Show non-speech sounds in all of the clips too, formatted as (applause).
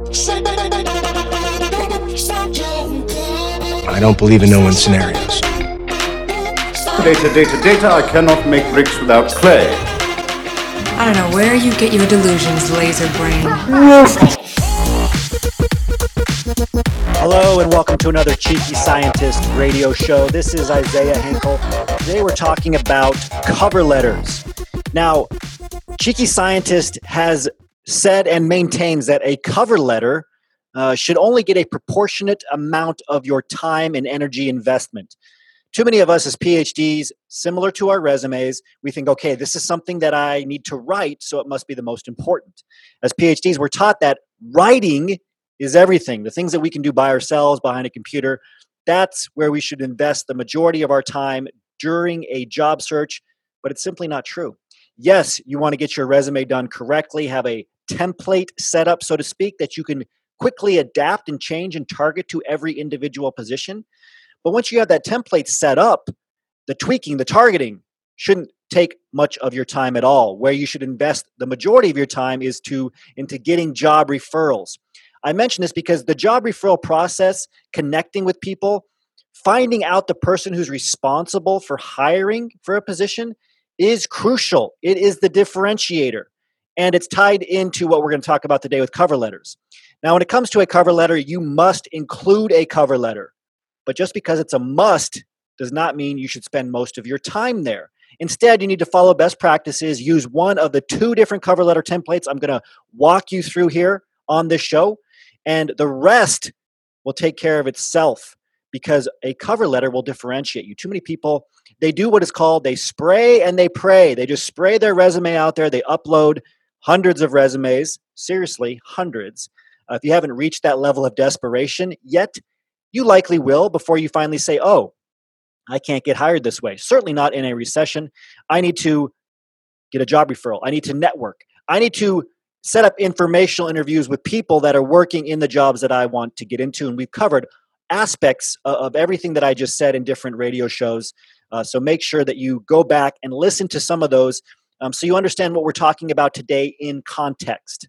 I don't believe in no one scenarios. Data, data, data. I cannot make bricks without clay. I don't know where you get your delusions, laser brain. Hello and welcome to another Cheeky Scientist radio show. This is Isaiah Hankel. Today we're talking about cover letters. Now, Cheeky Scientist has said and maintains that a cover letter uh, should only get a proportionate amount of your time and energy investment. Too many of us as PhDs, similar to our resumes, we think, okay, this is something that I need to write, so it must be the most important. As PhDs, we're taught that writing is everything. The things that we can do by ourselves behind a computer, that's where we should invest the majority of our time during a job search, but it's simply not true. Yes, you want to get your resume done correctly, have a template set up, so to speak, that you can quickly adapt and change and target to every individual position. But once you have that template set up, the tweaking, the targeting shouldn't take much of your time at all. Where you should invest the majority of your time is to into getting job referrals. I mention this because the job referral process, connecting with people, finding out the person who's responsible for hiring for a position is crucial. It is the differentiator. And it's tied into what we're going to talk about today with cover letters. Now, when it comes to a cover letter, you must include a cover letter. But just because it's a must does not mean you should spend most of your time there. Instead, you need to follow best practices, use one of the two different cover letter templates I'm going to walk you through here on this show, and the rest will take care of itself because a cover letter will differentiate you. Too many people, they do what is called they spray and they pray. They just spray their resume out there, they upload hundreds of resumes, seriously, hundreds. Uh, if you haven't reached that level of desperation yet, you likely will before you finally say, oh, I can't get hired this way. Certainly not in a recession. I need to get a job referral. I need to network. I need to set up informational interviews with people that are working in the jobs that I want to get into. And we've covered aspects of everything that I just said in different radio shows. Uh, so make sure that you go back and listen to some of those um, so you understand what we're talking about today in context.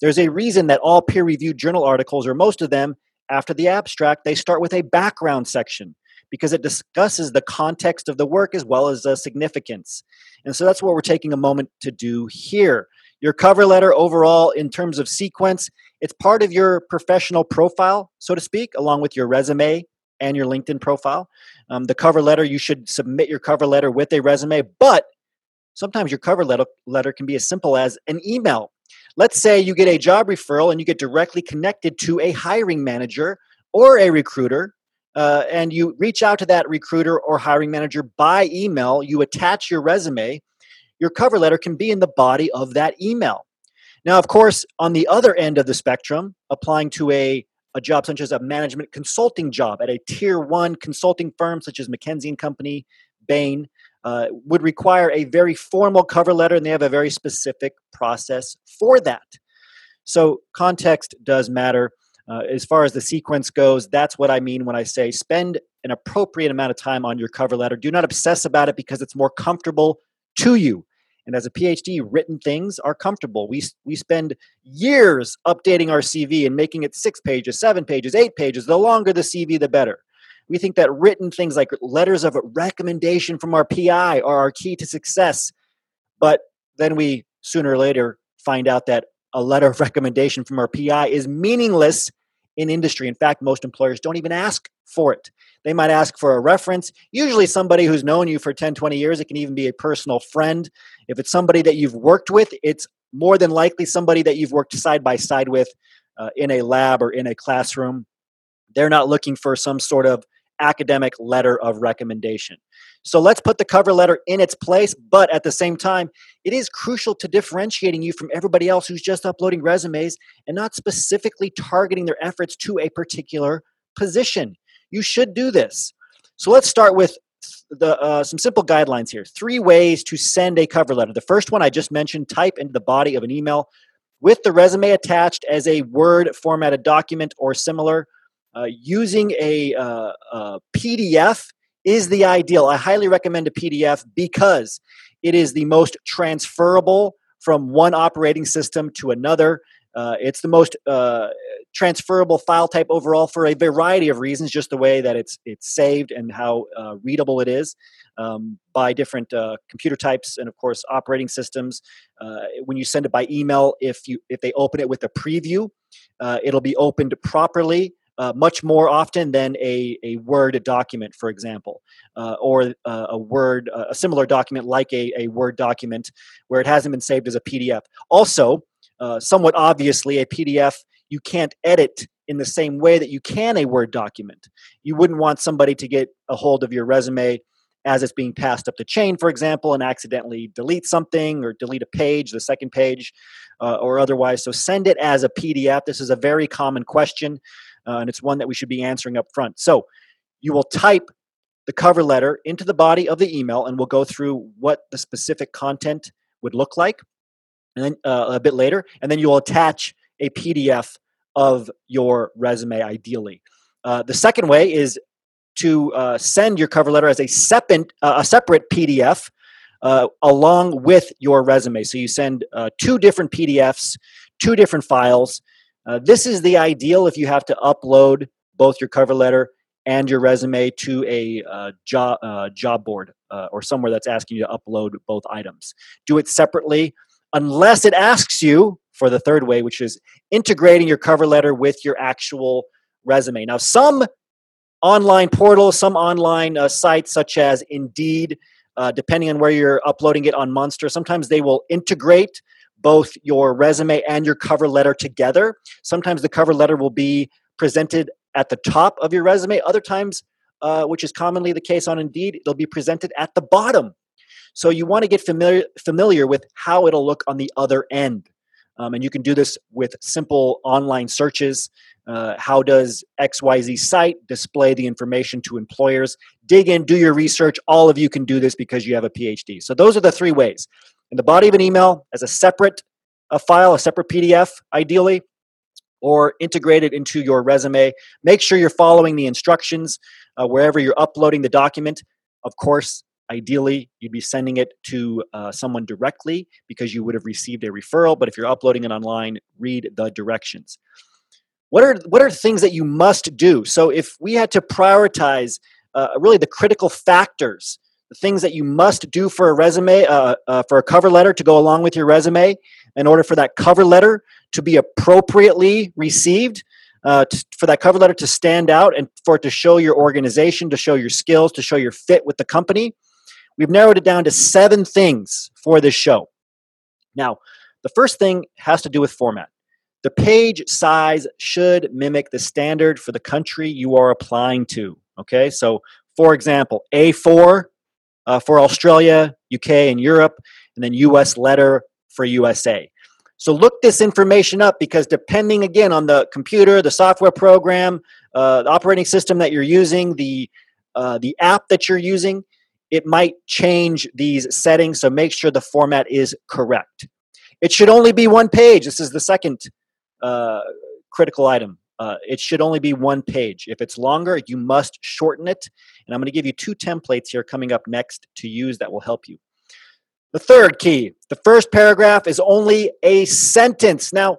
There's a reason that all peer reviewed journal articles, or most of them, after the abstract, they start with a background section because it discusses the context of the work as well as the significance. And so that's what we're taking a moment to do here. Your cover letter overall, in terms of sequence, it's part of your professional profile, so to speak, along with your resume and your LinkedIn profile. Um, the cover letter, you should submit your cover letter with a resume, but sometimes your cover letter, can be as simple as an email Let's say you get a job referral and you get directly connected to a hiring manager or a recruiter, uh, and you reach out to that recruiter or hiring manager by email. You attach your resume. Your cover letter can be in the body of that email. Now, of course, on the other end of the spectrum, applying to a, a job such as a management consulting job at a tier one consulting firm such as McKinsey and Company, Bain, uh, would require a very formal cover letter, and they have a very specific process for that. So, context does matter. Uh, as far as the sequence goes, that's what I mean when I say spend an appropriate amount of time on your cover letter. Do not obsess about it because it's more comfortable to you. And as a PhD, written things are comfortable. We, we spend years updating our CV and making it six pages, seven pages, eight pages. The longer the CV, the better. We think that written things like letters of recommendation from our PI are our key to success. But then we sooner or later find out that a letter of recommendation from our PI is meaningless in industry. In fact, most employers don't even ask for it. They might ask for a reference, usually somebody who's known you for 10, 20 years. It can even be a personal friend. If it's somebody that you've worked with, it's more than likely somebody that you've worked side by side with uh, in a lab or in a classroom. They're not looking for some sort of academic letter of recommendation. So let's put the cover letter in its place, but at the same time, it is crucial to differentiating you from everybody else who's just uploading resumes and not specifically targeting their efforts to a particular position. You should do this. So let's start with the, uh, some simple guidelines here. Three ways to send a cover letter. The first one I just mentioned type into the body of an email with the resume attached as a Word formatted document or similar. Uh, using a, uh, a PDF is the ideal. I highly recommend a PDF because it is the most transferable from one operating system to another. Uh, it's the most uh, transferable file type overall for a variety of reasons, just the way that it's it's saved and how uh, readable it is um, by different uh, computer types and of course operating systems. Uh, when you send it by email, if you if they open it with a preview, it'll be opened properly. Uh, much more often than a, a Word document, for example, uh, or uh, a Word, a similar document like a, a Word document where it hasn't been saved as a PDF. Also, uh, somewhat obviously, a PDF you can't edit in the same way that you can a Word document. You wouldn't want somebody to get a hold of your resume as it's being passed up the chain, for example, and accidentally delete something or delete a page, the second page, uh, or otherwise. So send it as a PDF. This is a very common question, uh, and it's one that we should be answering up front. So you will type the cover letter into the body of the email, and we'll go through what the specific content would look like and then uh, a bit later, and then you'll attach a PDF of your resume, ideally. Uh, the second way is to uh, send your cover letter as a separate, uh, a separate PDF uh, along with your resume. So you send uh, two different PDFs, two different files. This is the ideal if you have to upload both your cover letter and your resume to a job job board or somewhere that's asking you to upload both items. Do it separately unless it asks you for the third way, which is integrating your cover letter with your actual resume. Now, some online portals, some online uh, sites such as Indeed, uh, depending on where you're uploading it on Monster, sometimes they will integrate both your resume and your cover letter together. Sometimes the cover letter will be presented at the top of your resume. Other times, uh, which is commonly the case on Indeed, it'll be presented at the bottom so you want to get familiar familiar with how it'll look on the other end. Um, and you can do this with simple online searches. Uh, how does XYZ site display the information to employers? Dig in, do your research. All of you can do this because you have a PhD. So, those are the three ways. In the body of an email, as a separate a file, a separate PDF, ideally, or integrated into your resume. Make sure you're following the instructions uh, wherever you're uploading the document. Of course, Ideally, you'd be sending it to uh, someone directly because you would have received a referral. But if you're uploading it online, read the directions. What are what are things that you must do? So if we had to prioritize uh, really the critical factors, the things that you must do for a resume, uh, uh for a cover letter to go along with your resume, in order for that cover letter to be appropriately received, uh, for that cover letter to stand out and for it to show your organization, to show your skills, to show your fit with the company, We've narrowed it down to seven things for this show. Now, the first thing has to do with format. The page size should mimic the standard for the country you are applying to. Okay, so for example, A4 uh, for Australia, UK, and Europe, and then US letter for USA. So look this information up because depending again on the computer, the software program, uh, the operating system that you're using, the uh, the app that you're using, it might change these settings. So make sure the format is correct. It should only be one page. This is the second uh, critical item. Uh, it should only be one page. If it's longer, you must shorten it. And I'm going to give you two templates here coming up next to use that will help you. The third key the first paragraph is only a sentence. Now,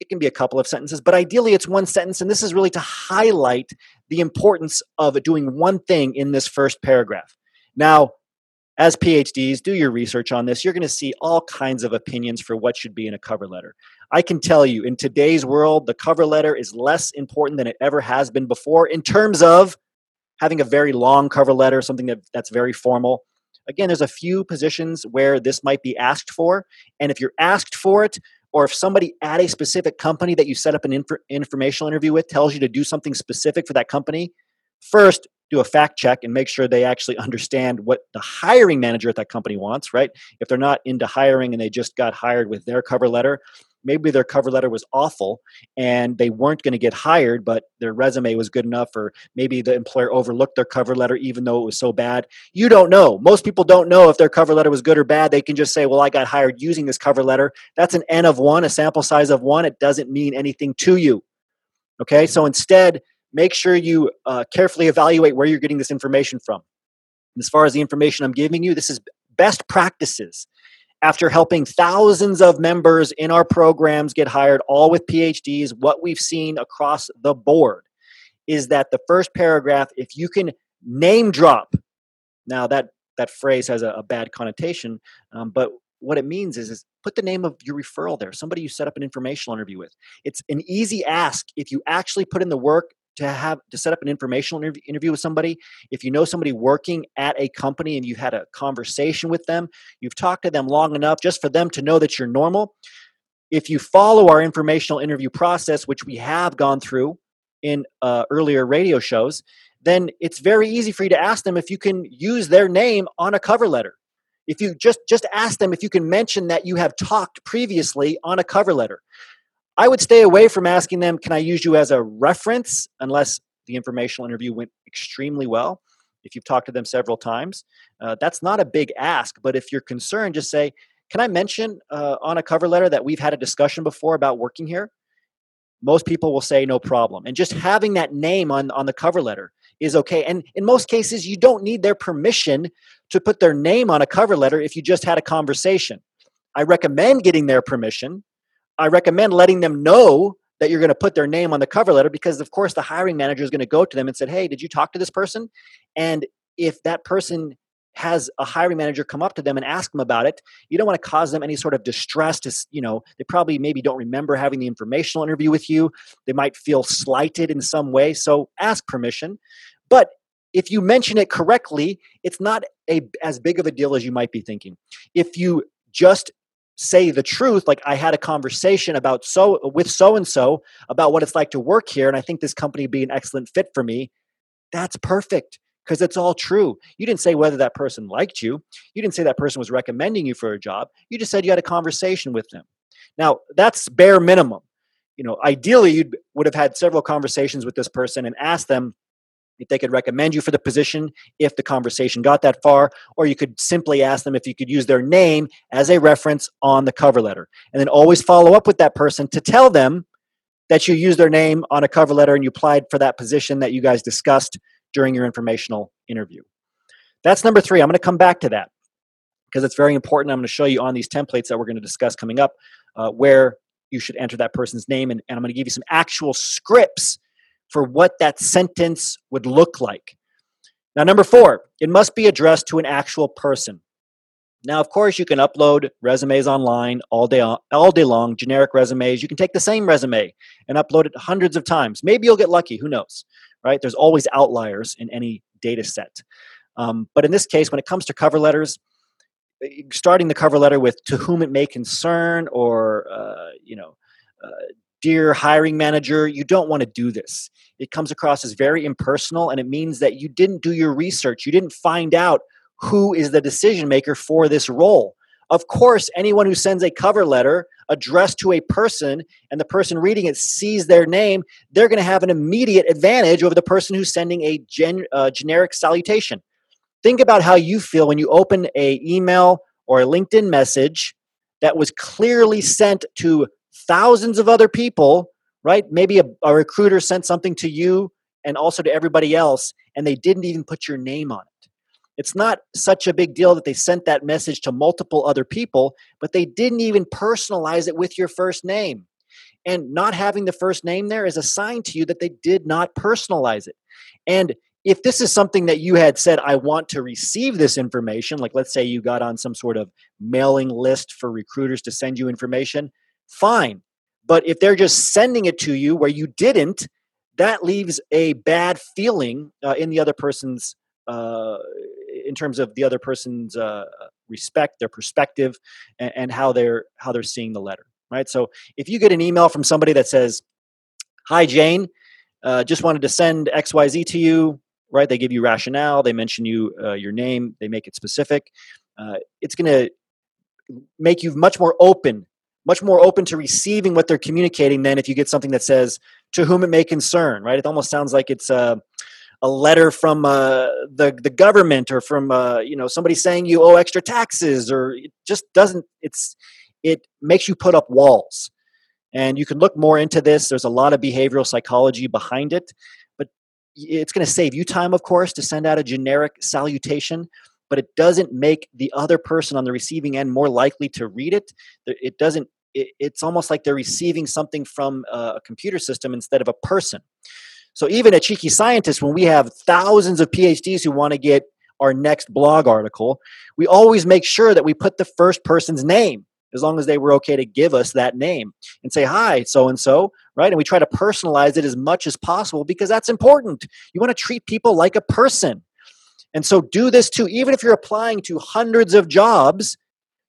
it can be a couple of sentences, but ideally it's one sentence. And this is really to highlight the importance of doing one thing in this first paragraph. Now, as PhDs, do your research on this. You're going to see all kinds of opinions for what should be in a cover letter. I can tell you, in today's world, the cover letter is less important than it ever has been before in terms of having a very long cover letter, something that, that's very formal. Again, there's a few positions where this might be asked for. And if you're asked for it, or if somebody at a specific company that you set up an inf- informational interview with tells you to do something specific for that company, first do a fact check and make sure they actually understand what the hiring manager at that company wants, right? If they're not into hiring and they just got hired with their cover letter, maybe their cover letter was awful and they weren't going to get hired, but their resume was good enough, or maybe the employer overlooked their cover letter even though it was so bad. You don't know. Most people don't know if their cover letter was good or bad. They can just say, Well, I got hired using this cover letter. That's an N of one, a sample size of one. It doesn't mean anything to you. Okay, so instead, make sure you uh, carefully evaluate where you're getting this information from. And as far as the information I'm giving you, this is best practices. after helping thousands of members in our programs get hired, all with PhDs, what we've seen across the board is that the first paragraph, if you can name drop, now that that phrase has a, a bad connotation, um, but what it means is, is put the name of your referral there, somebody you set up an informational interview with. It's an easy ask if you actually put in the work to have to set up an informational interview, with somebody. If you know somebody working at a company and you've had a conversation with them you've talked to them long enough just for them to know that you're normal. If you follow our informational interview process which we have gone through in uh, earlier radio shows then it's very easy for you to ask them if you can use their name on a cover letter. If you just just ask them if you can mention that you have talked previously on a cover letter I would stay away from asking them, can I use you as a reference, unless the informational interview went extremely well. If you've talked to them several times, uh, that's not a big ask. But if you're concerned, just say, can I mention uh, on a cover letter that we've had a discussion before about working here? Most people will say no problem. And just having that name on, on the cover letter is okay. And in most cases, you don't need their permission to put their name on a cover letter if you just had a conversation. I recommend getting their permission I recommend letting them know that you're going to put their name on the cover letter because of course the hiring manager is going to go to them and said hey did you talk to this person? And if that person has a hiring manager come up to them and ask them about it you don't want to cause them any sort of distress to you know they probably maybe don't remember having the informational interview with you. They might feel slighted in some way so ask permission. But if you mention it correctly it's not a as big of a deal as you might be thinking. If you just say the truth like i had a conversation about so with so and so about what it's like to work here and i think this company would be an excellent fit for me. That's perfect because it's all true. You didn't say whether that person liked you. You didn't say that person was recommending you for a job. You just said you had a conversation with them. Now that's bare minimum. You know ideally you would have had several conversations with this person and asked them if they could recommend you for the position if the conversation got that far, or you could simply ask them if you could use their name as a reference on the cover letter. And then always follow up with that person to tell them that you used their name on a cover letter and you applied for that position that you guys discussed during your informational interview. That's number three. I'm going to come back to that because it's very important. I'm going to show you on these templates that we're going to discuss coming up uh, where you should enter that person's name. And, and I'm going to give you some actual scripts for what that sentence would look like. Now, number four, it must be addressed to an actual person. Now, of course, you can upload resumes online all day, all day long, generic resumes. You can take the same resume and upload it hundreds of times. Maybe you'll get lucky. Who knows? Right? There's always outliers in any data set. Um, but in this case, when it comes to cover letters, eh, starting the cover letter with "to whom it may concern" or uh, you know, uh, dear hiring manager, you don't want to do this. It comes across as very impersonal and it means that you didn't do your research. You didn't find out who is the decision maker for this role. Of course, anyone who sends a cover letter addressed to a person and the person reading it sees their name, they're going to have an immediate advantage over the person who's sending a gen, uh, generic salutation. Think about how you feel when you open a email or a LinkedIn message that was clearly sent to thousands of other people, right? Maybe a, a recruiter sent something to you and also to everybody else, and they didn't even put your name on it. It's not such a big deal that they sent that message to multiple other people, but they didn't even personalize it with your first name. And not having the first name there is a sign to you that they did not personalize it. And if this is something that you had said, I want to receive this information, like let's say you got on some sort of mailing list for recruiters to send you information, fine. But if they're just sending it to you where you didn't, that leaves a bad feeling uh, in the other person's, uh, in terms of the other person's uh, respect, their perspective, and, and how they're how they're seeing the letter. Right. So if you get an email from somebody that says, "Hi Jane, uh, just wanted to send X Y Z to you," right? They give you rationale, they mention you uh, your name, they make it specific. Uh, it's going to make you much more open much more open to receiving what they're communicating than if you get something that says to whom it may concern right it almost sounds like it's a, a letter from uh, the, the government or from uh, you know somebody saying you owe extra taxes or it just doesn't it's it makes you put up walls and you can look more into this there's a lot of behavioral psychology behind it but it's going to save you time of course to send out a generic salutation but it doesn't make the other person on the receiving end more likely to read it. It doesn't. It, it's almost like they're receiving something from a computer system instead of a person. So even a Cheeky Scientist, when we have thousands of PhDs who want to get our next blog article, we always make sure that we put the first person's name as long as they were okay to give us that name and say, hi, so and so, right? And we try to personalize it as much as possible because that's important. You want to treat people like a person. And so do this too. Even if you're applying to hundreds of jobs,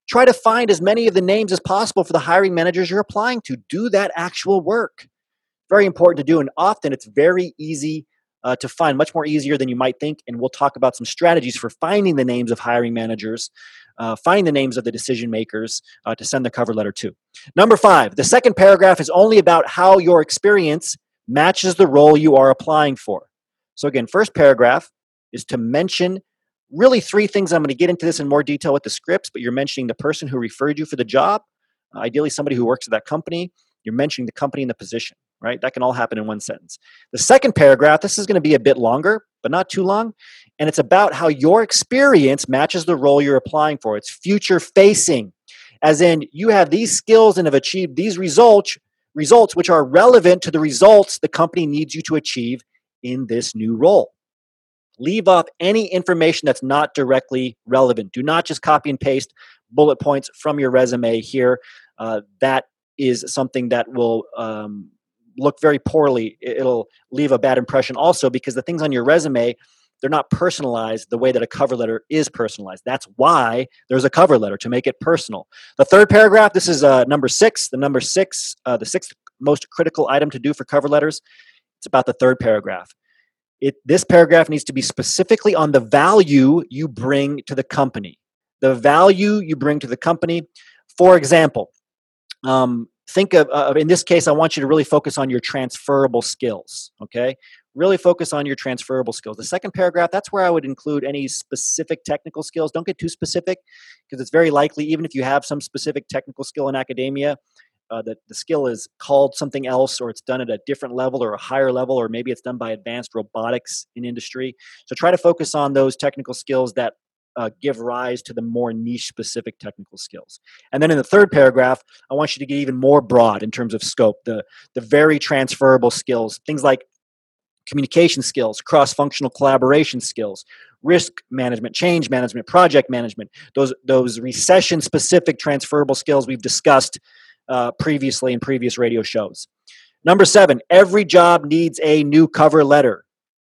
try to find as many of the names as possible for the hiring managers you're applying to. Do that actual work. Very important to do. And often it's very easy uh, to find, much more easier than you might think. And we'll talk about some strategies for finding the names of hiring managers, uh, finding the names of the decision makers uh, to send the cover letter to. Number five, the second paragraph is only about how your experience matches the role you are applying for. So, again, first paragraph is to mention really three things. I'm going to get into this in more detail with the scripts, but you're mentioning the person who referred you for the job, uh, ideally somebody who works at that company. You're mentioning the company and the position right? That can all happen in one sentence. The second paragraph, this is going to be a bit longer, but not too long. And it's about how your experience matches the role you're applying for. It's future facing, as in you have these skills and have achieved these results, results which are relevant to the results the company needs you to achieve in this new role. Leave off any information that's not directly relevant. Do not just copy and paste bullet points from your resume here. Uh, that is something that will um, look very poorly. It'll leave a bad impression also because the things on your resume, they're not personalized the way that a cover letter is personalized. That's why there's a cover letter to make it personal. The third paragraph, this is uh, number six. The number six, uh, the sixth most critical item to do for cover letters, it's about the third paragraph. It, this paragraph needs to be specifically on the value you bring to the company. The value you bring to the company. For example, um, think of, uh, in this case, I want you to really focus on your transferable skills. Okay. Really focus on your transferable skills. The second paragraph, that's where I would include any specific technical skills. Don't get too specific because it's very likely, even if you have some specific technical skill in academia, uh, that the skill is called something else or it's done at a different level or a higher level or maybe it's done by advanced robotics in industry so try to focus on those technical skills that uh, give rise to the more niche specific technical skills. And then in the third paragraph, I want you to get even more broad in terms of scope, the, the very transferable skills, things like communication skills, cross functional collaboration skills, risk management, change management, project management, those, those recession specific transferable skills we've discussed uh, previously in previous radio shows. Number seven, every job needs a new cover letter.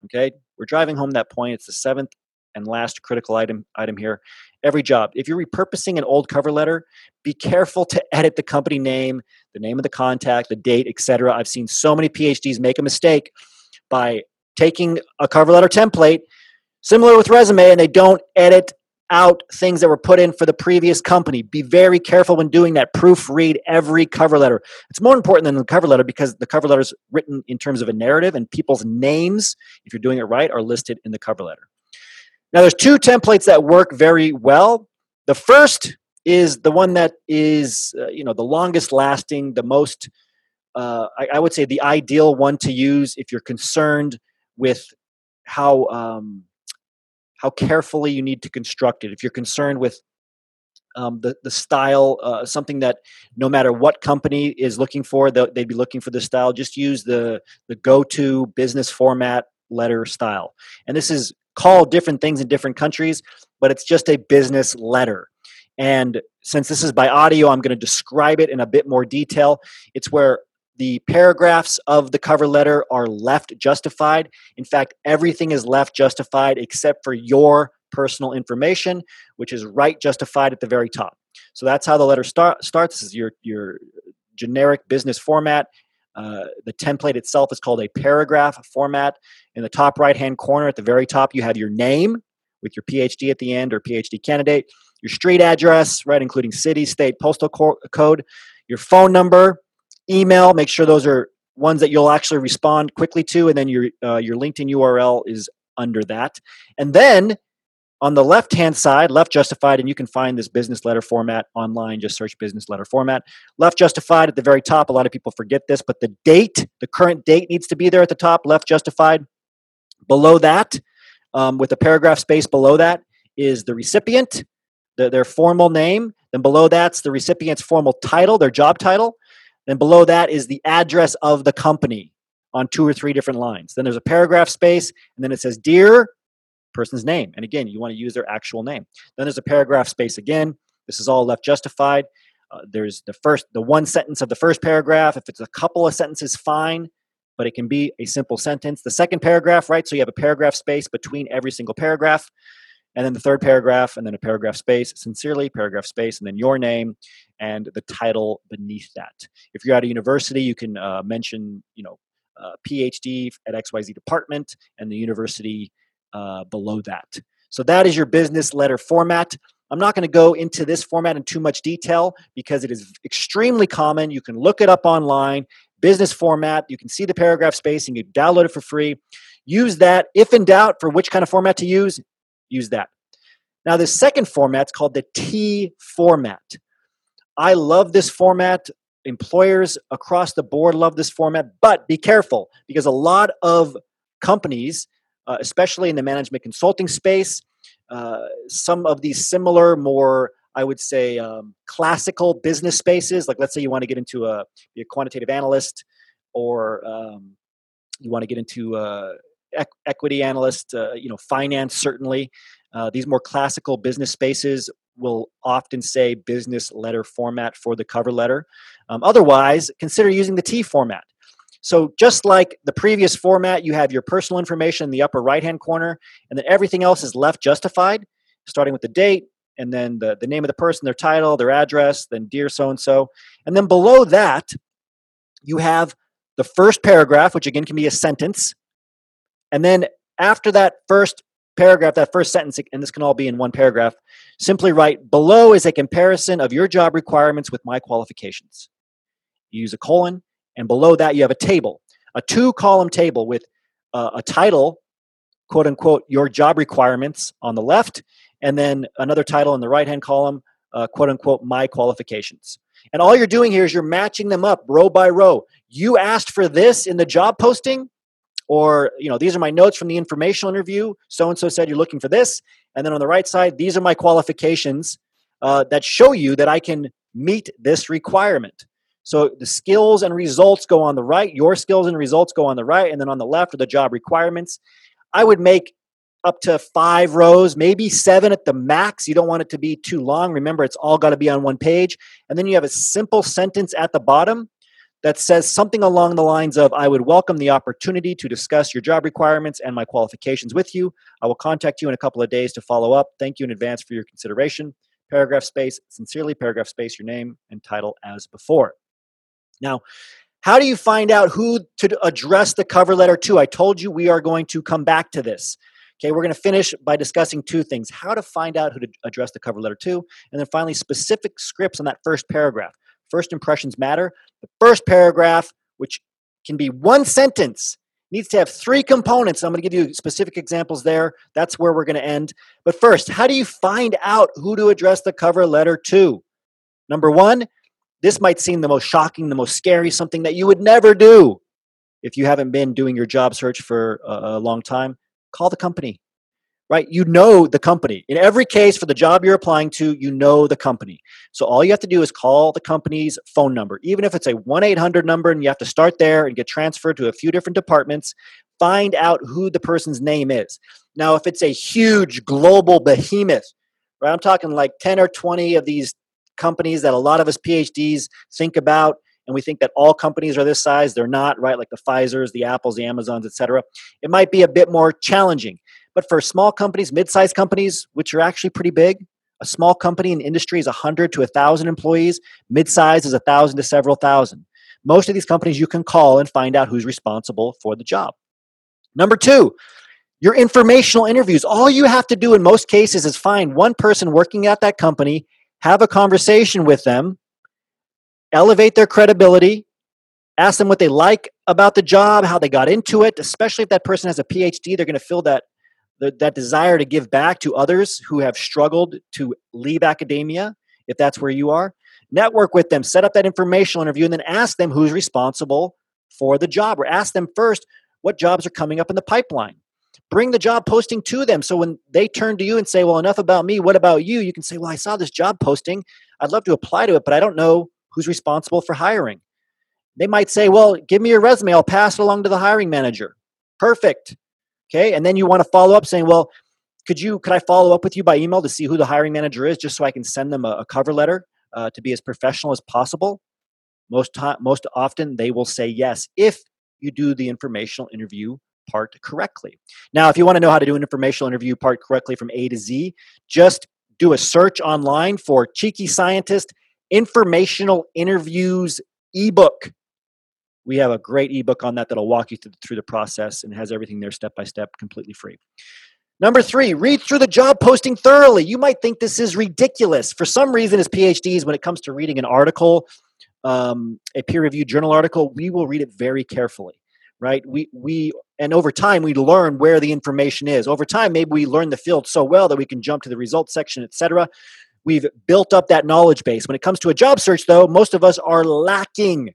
Okay, we're driving home that point. It's the seventh and last critical item item here every job if you're repurposing an old cover letter be careful to edit the company name the name of the contact the date etc i've seen so many phds make a mistake by taking a cover letter template similar with resume and they don't edit out things that were put in for the previous company. Be very careful when doing that. Proofread every cover letter. It's more important than the cover letter because the cover letter is written in terms of a narrative and people's names if you're doing it right are listed in the cover letter. Now, there's two templates that work very well. The first is the one that is, uh, you know, the longest lasting, the most, uh, I, I, would say, the ideal one to use if you're concerned with how um, how carefully you need to construct it. If you're concerned with um, the the style, uh, something that no matter what company is looking for, they'd be looking for the style. Just use the the go to business format letter style, and this is called different things in different countries, but it's just a business letter. And since this is by audio, I'm going to describe it in a bit more detail. It's where the paragraphs of the cover letter are left justified. In fact, everything is left justified except for your personal information, which is right justified at the very top. So that's how the letter start, starts. This is your, your generic business format. Uh, the template itself is called a paragraph format. In the top right hand corner at the very top, you have your name with your PhD at the end or PhD candidate, your street address, right, including city, state, postal co- code, your phone number, email. Make sure those are ones that you'll actually respond quickly to, and then your uh, your LinkedIn URL is under that. And then on the left hand side, left justified, and you can find this business letter format online. Just search business letter format. Left justified at the very top. A lot of people forget this, but the date, the current date needs to be there at the top. Left justified. Below that, um, with a paragraph space below that, is the recipient, the, their formal name. Then below that's the recipient's formal title, their job title. Then below that is the address of the company on two or three different lines. Then there's a paragraph space, and then it says, Dear person's name. And again, you want to use their actual name. Then there's a paragraph space again. This is all left justified. Uh, there's the first, the one sentence of the first paragraph. If it's a couple of sentences, fine, but it can be a simple sentence. The second paragraph, right? So you have a paragraph space between every single paragraph. And then the third paragraph, and then a paragraph space, sincerely, paragraph space, and then your name and the title beneath that. If you're at a university, you can uh, mention, you know, uh, PhD at XYZ department and the university uh, below that. So that is your business letter format. I'm not going to go into this format in too much detail because it is extremely common. You can look it up online, business format. You can see the paragraph spacing. You download it for free. Use that. If in doubt for which kind of format to use, use that. Now, the second format is called the T format. I love this format. Employers across the board love this format, but be careful because a lot of companies uh, especially in the management consulting space. Uh, some of these similar, more I would say um, classical business spaces, like let's say you want to get into a, a quantitative analyst, or um, you want to get into uh, equity analyst, uh, you know, finance certainly. Uh, these more classical business spaces will often say business letter format for the cover letter. Um, otherwise, consider using the T format. So just like the previous format, you have your personal information in the upper right-hand corner, and then everything else is left justified, starting with the date, and then the, the name of the person, their title, their address, then dear so-and-so. And then below that, you have the first paragraph, which again can be a sentence. And then after that first paragraph, that first sentence, and this can all be in one paragraph, simply write below is a comparison of your job requirements with my qualifications. You use a colon, and below that, you have a table, a two column table with uh, a title, quote unquote, your job requirements on the left, and then another title in the right hand column, uh, quote unquote, my qualifications. And all you're doing here is you're matching them up row by row. You asked for this in the job posting, or you know these are my notes from the informational interview so and so said you're looking for this and then on the right side these are my qualifications uh, that show you that i can meet this requirement so the skills and results go on the right, your skills and results go on the right, and then on the left are the job requirements. I would make up to five rows, maybe seven at the max. You don't want it to be too long. Remember, it's all got to be on one page. And then you have a simple sentence at the bottom that says something along the lines of I would welcome the opportunity to discuss your job requirements and my qualifications with you. I will contact you in a couple of days to follow up. Thank you in advance for your consideration. Paragraph space, sincerely, paragraph space, your name and title as before. Now, how do you find out who to address the cover letter to? I told you we are going to come back to this. Okay, we're going to finish by discussing two things how to find out who to address the cover letter to, and then finally, specific scripts on that first paragraph. First impressions matter. The first paragraph, which can be one sentence, needs to have three components. I'm going to give you specific examples there. That's where we're going to end. But first, how do you find out who to address the cover letter to? Number one, this might seem the most shocking, the most scary, something that you would never do if you haven't been doing your job search for a, long time. Call the company, right? You know the company. In every case, for the job you're applying to, you know the company. So all you have to do is call the company's phone number, even if it's a 1 800 number and you have to start there and get transferred to a few different departments. Find out who the person's name is. Now, if it's a huge global behemoth, right? I'm talking like 10 or 20 of these companies that a lot of us PhDs think about, and we think that all companies are this size. They're not, right? Like the Pfizer's, the Apples, the Amazons, etc. It might be a bit more challenging. But for small companies, mid-sized companies, which are actually pretty big, a small company in industry is 100 to 1,000 employees. Mid-size is 1,000 to several thousand. Most of these companies you can call and find out who's responsible for the job. Number two, your informational interviews. All you have to do in most cases is find one person working at that company have a conversation with them, elevate their credibility, ask them what they like about the job, how they got into it, especially if that person has a PhD, they're going to fill that that desire to give back to others who have struggled to leave academia, if that's where you are. Network with them, set up that informational interview, and then ask them who's responsible for the job, or ask them first what jobs are coming up in the pipeline. bring the job posting to them. So when they turn to you and say, well, enough about me, what about you? You can say, well, I saw this job posting. I'd love to apply to it, but I don't know who's responsible for hiring. They might say, well, give me your resume. I'll pass it along to the hiring manager. Perfect. Okay. And then you want to follow up saying, well, could you, could I follow up with you by email to see who the hiring manager is just so I can send them a, a cover letter uh, to be as professional as possible? Most time, most often they will say yes if you do the informational interview part correctly. Now, if you want to know how to do an informational interview part correctly from A to Z, just do a search online for Cheeky Scientist Informational Interviews ebook. We have a great ebook on that that'll walk you through, through the process and has everything there step by step, completely free. Number three, read through the job posting thoroughly. You might think this is ridiculous. For some reason, as PhDs, when it comes to reading an article, um, a peer reviewed journal article, we will read it very carefully right we we and over time we learn where the information is over time maybe we learn the field so well that we can jump to the results section etc we've built up that knowledge base when it comes to a job search though most of us are lacking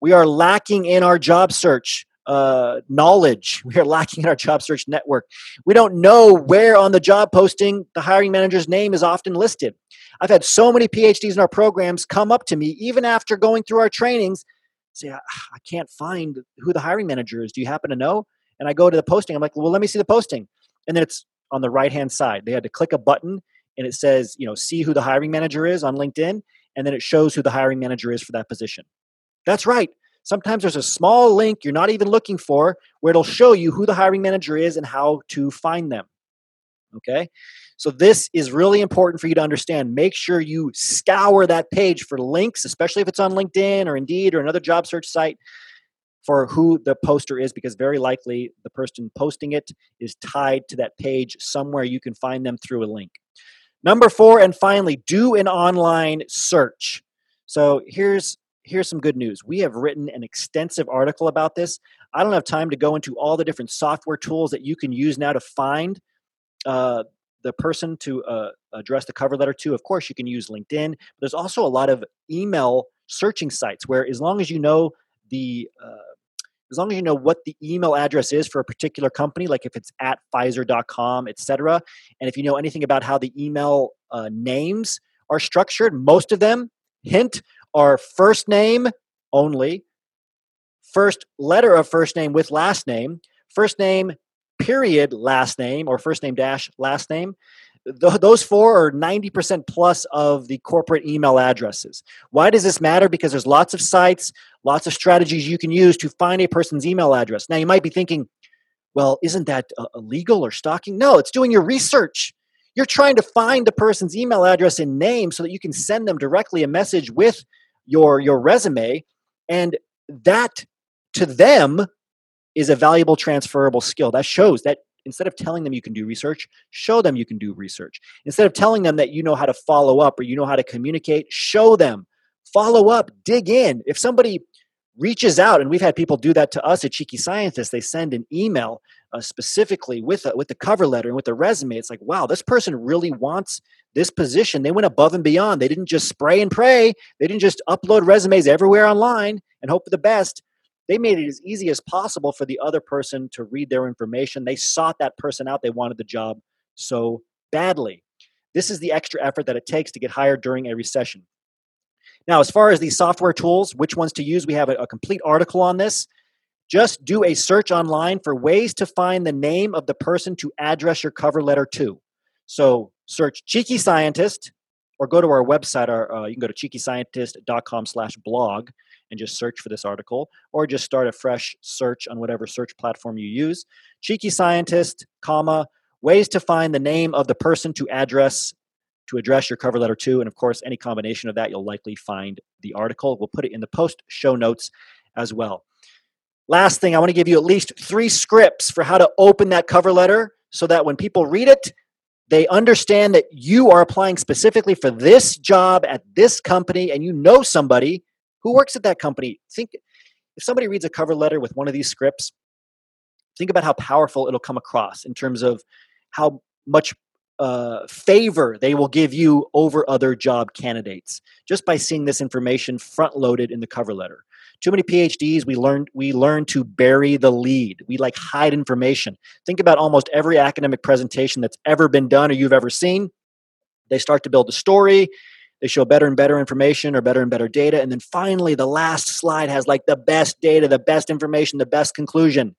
we are lacking in our job search uh, knowledge (laughs) we are lacking in our job search network we don't know where on the job posting the hiring manager's name is often listed i've had so many phds in our programs come up to me even after going through our trainings say, I, I can't find who the hiring manager is. Do you happen to know? And I go to the posting. I'm like, well, let me see the posting. And then it's on the right hand side. They had to click a button and it says, you know, see who the hiring manager is on LinkedIn. And then it shows who the hiring manager is for that position. That's right. Sometimes there's a small link you're not even looking for where it'll show you who the hiring manager is and how to find them. Okay. So this is really important for you to understand. Make sure you scour that page for links, especially if it's on LinkedIn or Indeed or another job search site for who the poster is because very likely the person posting it is tied to that page somewhere you can find them through a link. Number 4 and finally, do an online search. So here's here's some good news. We have written an extensive article about this. I don't have time to go into all the different software tools that you can use now to find uh, the person to uh, address the cover letter to. Of course, you can use LinkedIn, there's also a lot of email searching sites where, as long as you know the uh, as long as you know what the email address is for a particular company, like if it's at Pfizer.com, etc., and if you know anything about how the email uh, names are structured, most of them, hint, are first name only, first letter of first name with last name, first name period last name or first name dash last name th- those four are 90% plus of the corporate email addresses. Why does this matter? Because there's lots of sites lots of strategies you can use to find a person's email address. Now you might be thinking well isn't that uh, illegal or stalking? No it's doing your research. You're trying to find the person's email address and name so that you can send them directly a message with your your resume and that to them is a valuable transferable skill. That shows that instead of telling them you can do research, show them you can do research. Instead of telling them that you know how to follow up or you know how to communicate, show them. Follow up, dig in. If somebody reaches out, and we've had people do that to us at Cheeky Scientists, they send an email uh, specifically with a, with the cover letter and with the resume. It's like, wow, this person really wants this position. They went above and beyond. They didn't just spray and pray. They didn't just upload resumes everywhere online and hope for the best they made it as easy as possible for the other person to read their information. They sought that person out. They wanted the job so badly. This is the extra effort that it takes to get hired during a recession. Now, as far as these software tools, which ones to use, we have a, a complete article on this. Just do a search online for ways to find the name of the person to address your cover letter to. So search Cheeky Scientist or go to our website. Our, uh, you can go to cheekyscientist.com slash blog and just search for this article, or just start a fresh search on whatever search platform you use. Cheeky scientist, comma, ways to find the name of the person to address to address your cover letter to, and of course, any combination of that, you'll likely find the article. We'll put it in the post show notes as well. Last thing, I want to give you at least three scripts for how to open that cover letter so that when people read it, they understand that you are applying specifically for this job at this company and you know somebody who works at that company. Think if somebody reads a cover letter with one of these scripts think about how powerful it'll come across in terms of how much uh, favor they will give you over other job candidates just by seeing this information front loaded in the cover letter Too many PhDs, we learn we learn to bury the lead. We like hide information. Think about almost every academic presentation that's ever been done or you've ever seen. They start to build a story, they show better and better information or better and better data. And then finally, the last slide has like the best data, the best information, the best conclusion.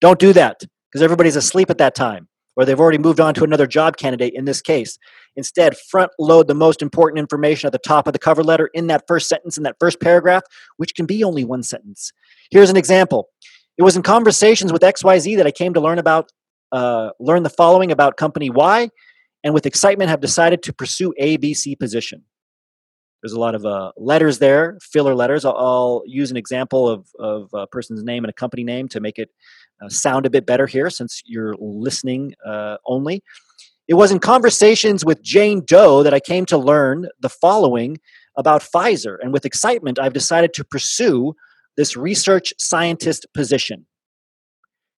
Don't do that because everybody's asleep at that time or they've already moved on to another job candidate in this case. Instead, front load the most important information at the top of the cover letter in that first sentence, in that first paragraph, which can be only one sentence. Here's an example. It was in conversations with XYZ that I came to learn about, uh, learn the following about company Y and with excitement have decided to pursue ABC position. There's a lot of uh, letters there, filler letters. I'll, I'll, use an example of, of a person's name and a company name to make it uh, sound a bit better here since you're listening uh, only. It was in conversations with Jane Doe that I came to learn the following about Pfizer. And with excitement, I've decided to pursue this research scientist position.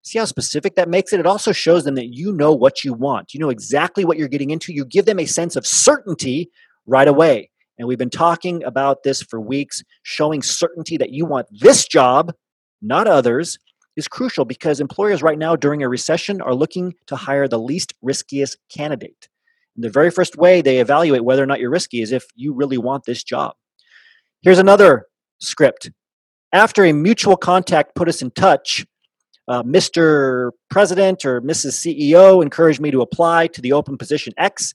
See how specific that makes it? It also shows them that you know what you want. You know exactly what you're getting into. You give them a sense of certainty right away. And we've been talking about this for weeks. Showing certainty that you want this job, not others, is crucial because employers right now during a recession are looking to hire the least riskiest candidate. And the very first way they evaluate whether or not you're risky is if you really want this job. Here's another script. After a mutual contact put us in touch, uh, Mr. President or Mrs. CEO encouraged me to apply to the open position X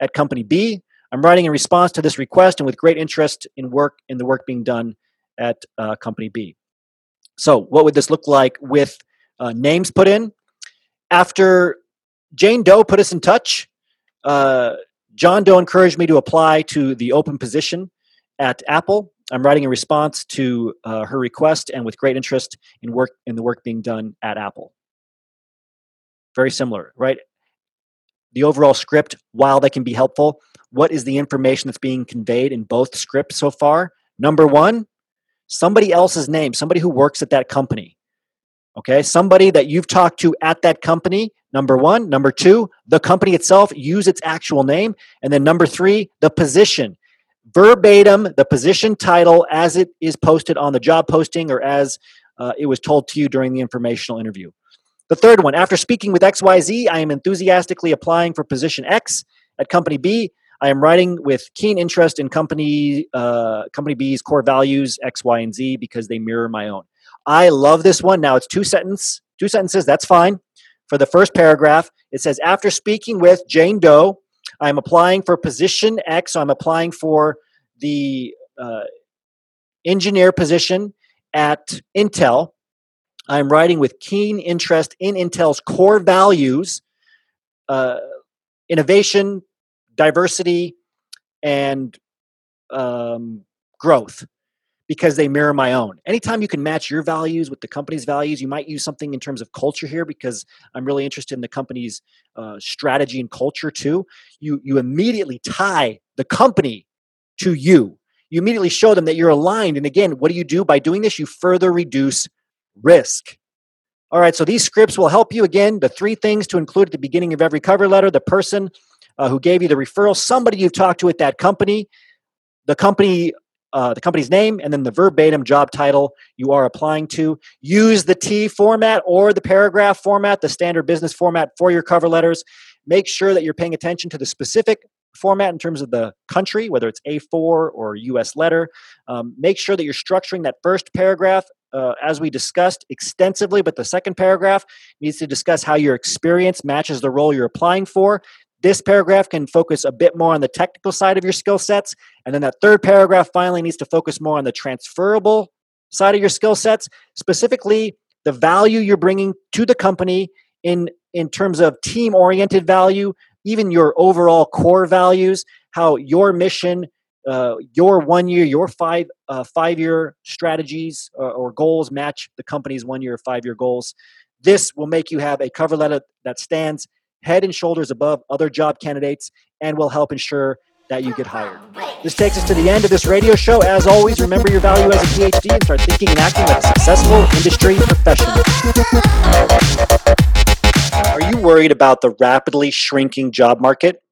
at company B. I'm writing in response to this request and with great interest in work in the work being done at uh, company B. So, what would this look like with uh, names put in? After Jane Doe put us in touch, uh, John Doe encouraged me to apply to the open position at Apple. I'm writing a response to uh, her request and with great interest in work in the work being done at Apple. Very similar, right? The overall script, while that can be helpful, what is the information that's being conveyed in both scripts so far? Number one, somebody else's name, somebody who works at that company. Okay, somebody that you've talked to at that company. Number one. Number two, the company itself, use its actual name. And then number three, the position verbatim the position title as it is posted on the job posting or as uh, it was told to you during the informational interview. The third one, after speaking with XYZ, I am enthusiastically applying for position X at company B. I am writing with keen interest in company uh, company B's core values X, Y, and Z because they mirror my own. I love this one. Now it's two sentence, two sentences. That's fine. For the first paragraph, it says after speaking with Jane Doe, I'm applying for position X. So I'm applying for the uh, engineer position at Intel. I'm writing with keen interest in Intel's core values, uh, innovation, diversity, and um, growth because they mirror my own. Anytime you can match your values with the company's values, you might use something in terms of culture here because I'm really interested in the company's uh, strategy and culture too. You you immediately tie the company to you. You immediately show them that you're aligned. And again, what do you do by doing this? You further reduce risk. All right, so these scripts will help you. Again, the three things to include at the beginning of every cover letter the person uh, who gave you the referral, somebody you've talked to at that company, the company uh, the company's name and then the verbatim job title you are applying to. Use the T format or the paragraph format, the standard business format for your cover letters. Make sure that you're paying attention to the specific format in terms of the country, whether it's A4 or US letter. Um, make sure that you're structuring that first paragraph uh, as we discussed extensively, but the second paragraph needs to discuss how your experience matches the role you're applying for. This paragraph can focus a bit more on the technical side of your skill sets. And then that third paragraph finally needs to focus more on the transferable side of your skill sets, specifically the value you're bringing to the company in, in terms of team oriented value, even your overall core values, how your mission, uh, your one year, your five uh, five year strategies or, or goals match the company's one year, or five year goals. This will make you have a cover letter that stands head and shoulders above other job candidates and will help ensure that you get hired. This takes us to the end of this radio show. As always, remember your value as a PhD and start thinking and acting like a successful industry professional. Are you worried about the rapidly shrinking job market?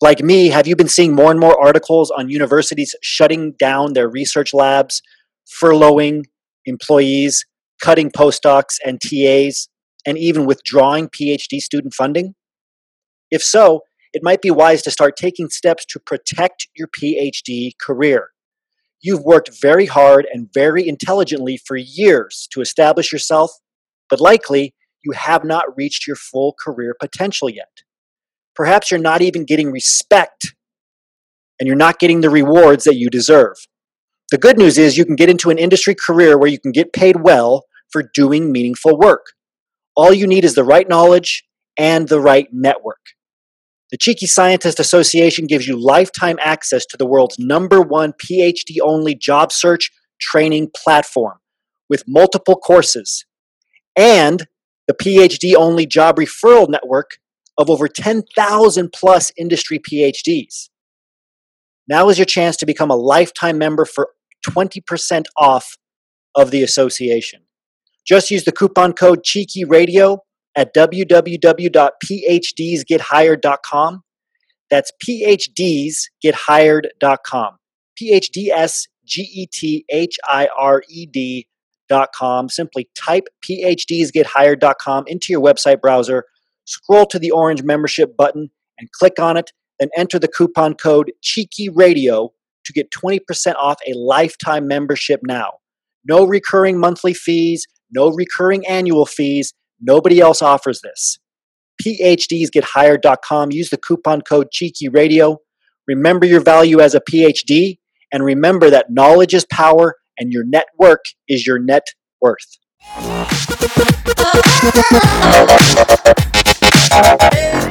Like me, have you been seeing more and more articles on universities shutting down their research labs, furloughing employees, cutting postdocs and TAs, and even withdrawing PhD student funding? If so, it might be wise to start taking steps to protect your PhD career. You've worked very hard and very intelligently for years to establish yourself, but likely you have not reached your full career potential yet. Perhaps you're not even getting respect and you're not getting the rewards that you deserve. The good news is you can get into an industry career where you can get paid well for doing meaningful work. All you need is the right knowledge and the right network. The Cheeky Scientist Association gives you lifetime access to the world's number one PhD only job search training platform with multiple courses and the PhD only job referral network of over 10,000 plus industry PhDs. Now is your chance to become a lifetime member for 20% off of the association. Just use the coupon code Cheeky Radio at www.phdsgethired.com. That's phdsgethired.com. P H D S G T H I R E D.com. Simply type phdsgethired.com into your website browser, scroll to the orange membership button, and click on it. Then enter the coupon code Cheeky Radio to get 20% off a lifetime membership now. No recurring monthly fees, no recurring annual fees. Nobody else offers this. PhDsGetHired.com. Use the coupon code Cheeky Radio. Remember your value as a PhD, and remember that knowledge is power and your network is your net worth. (laughs)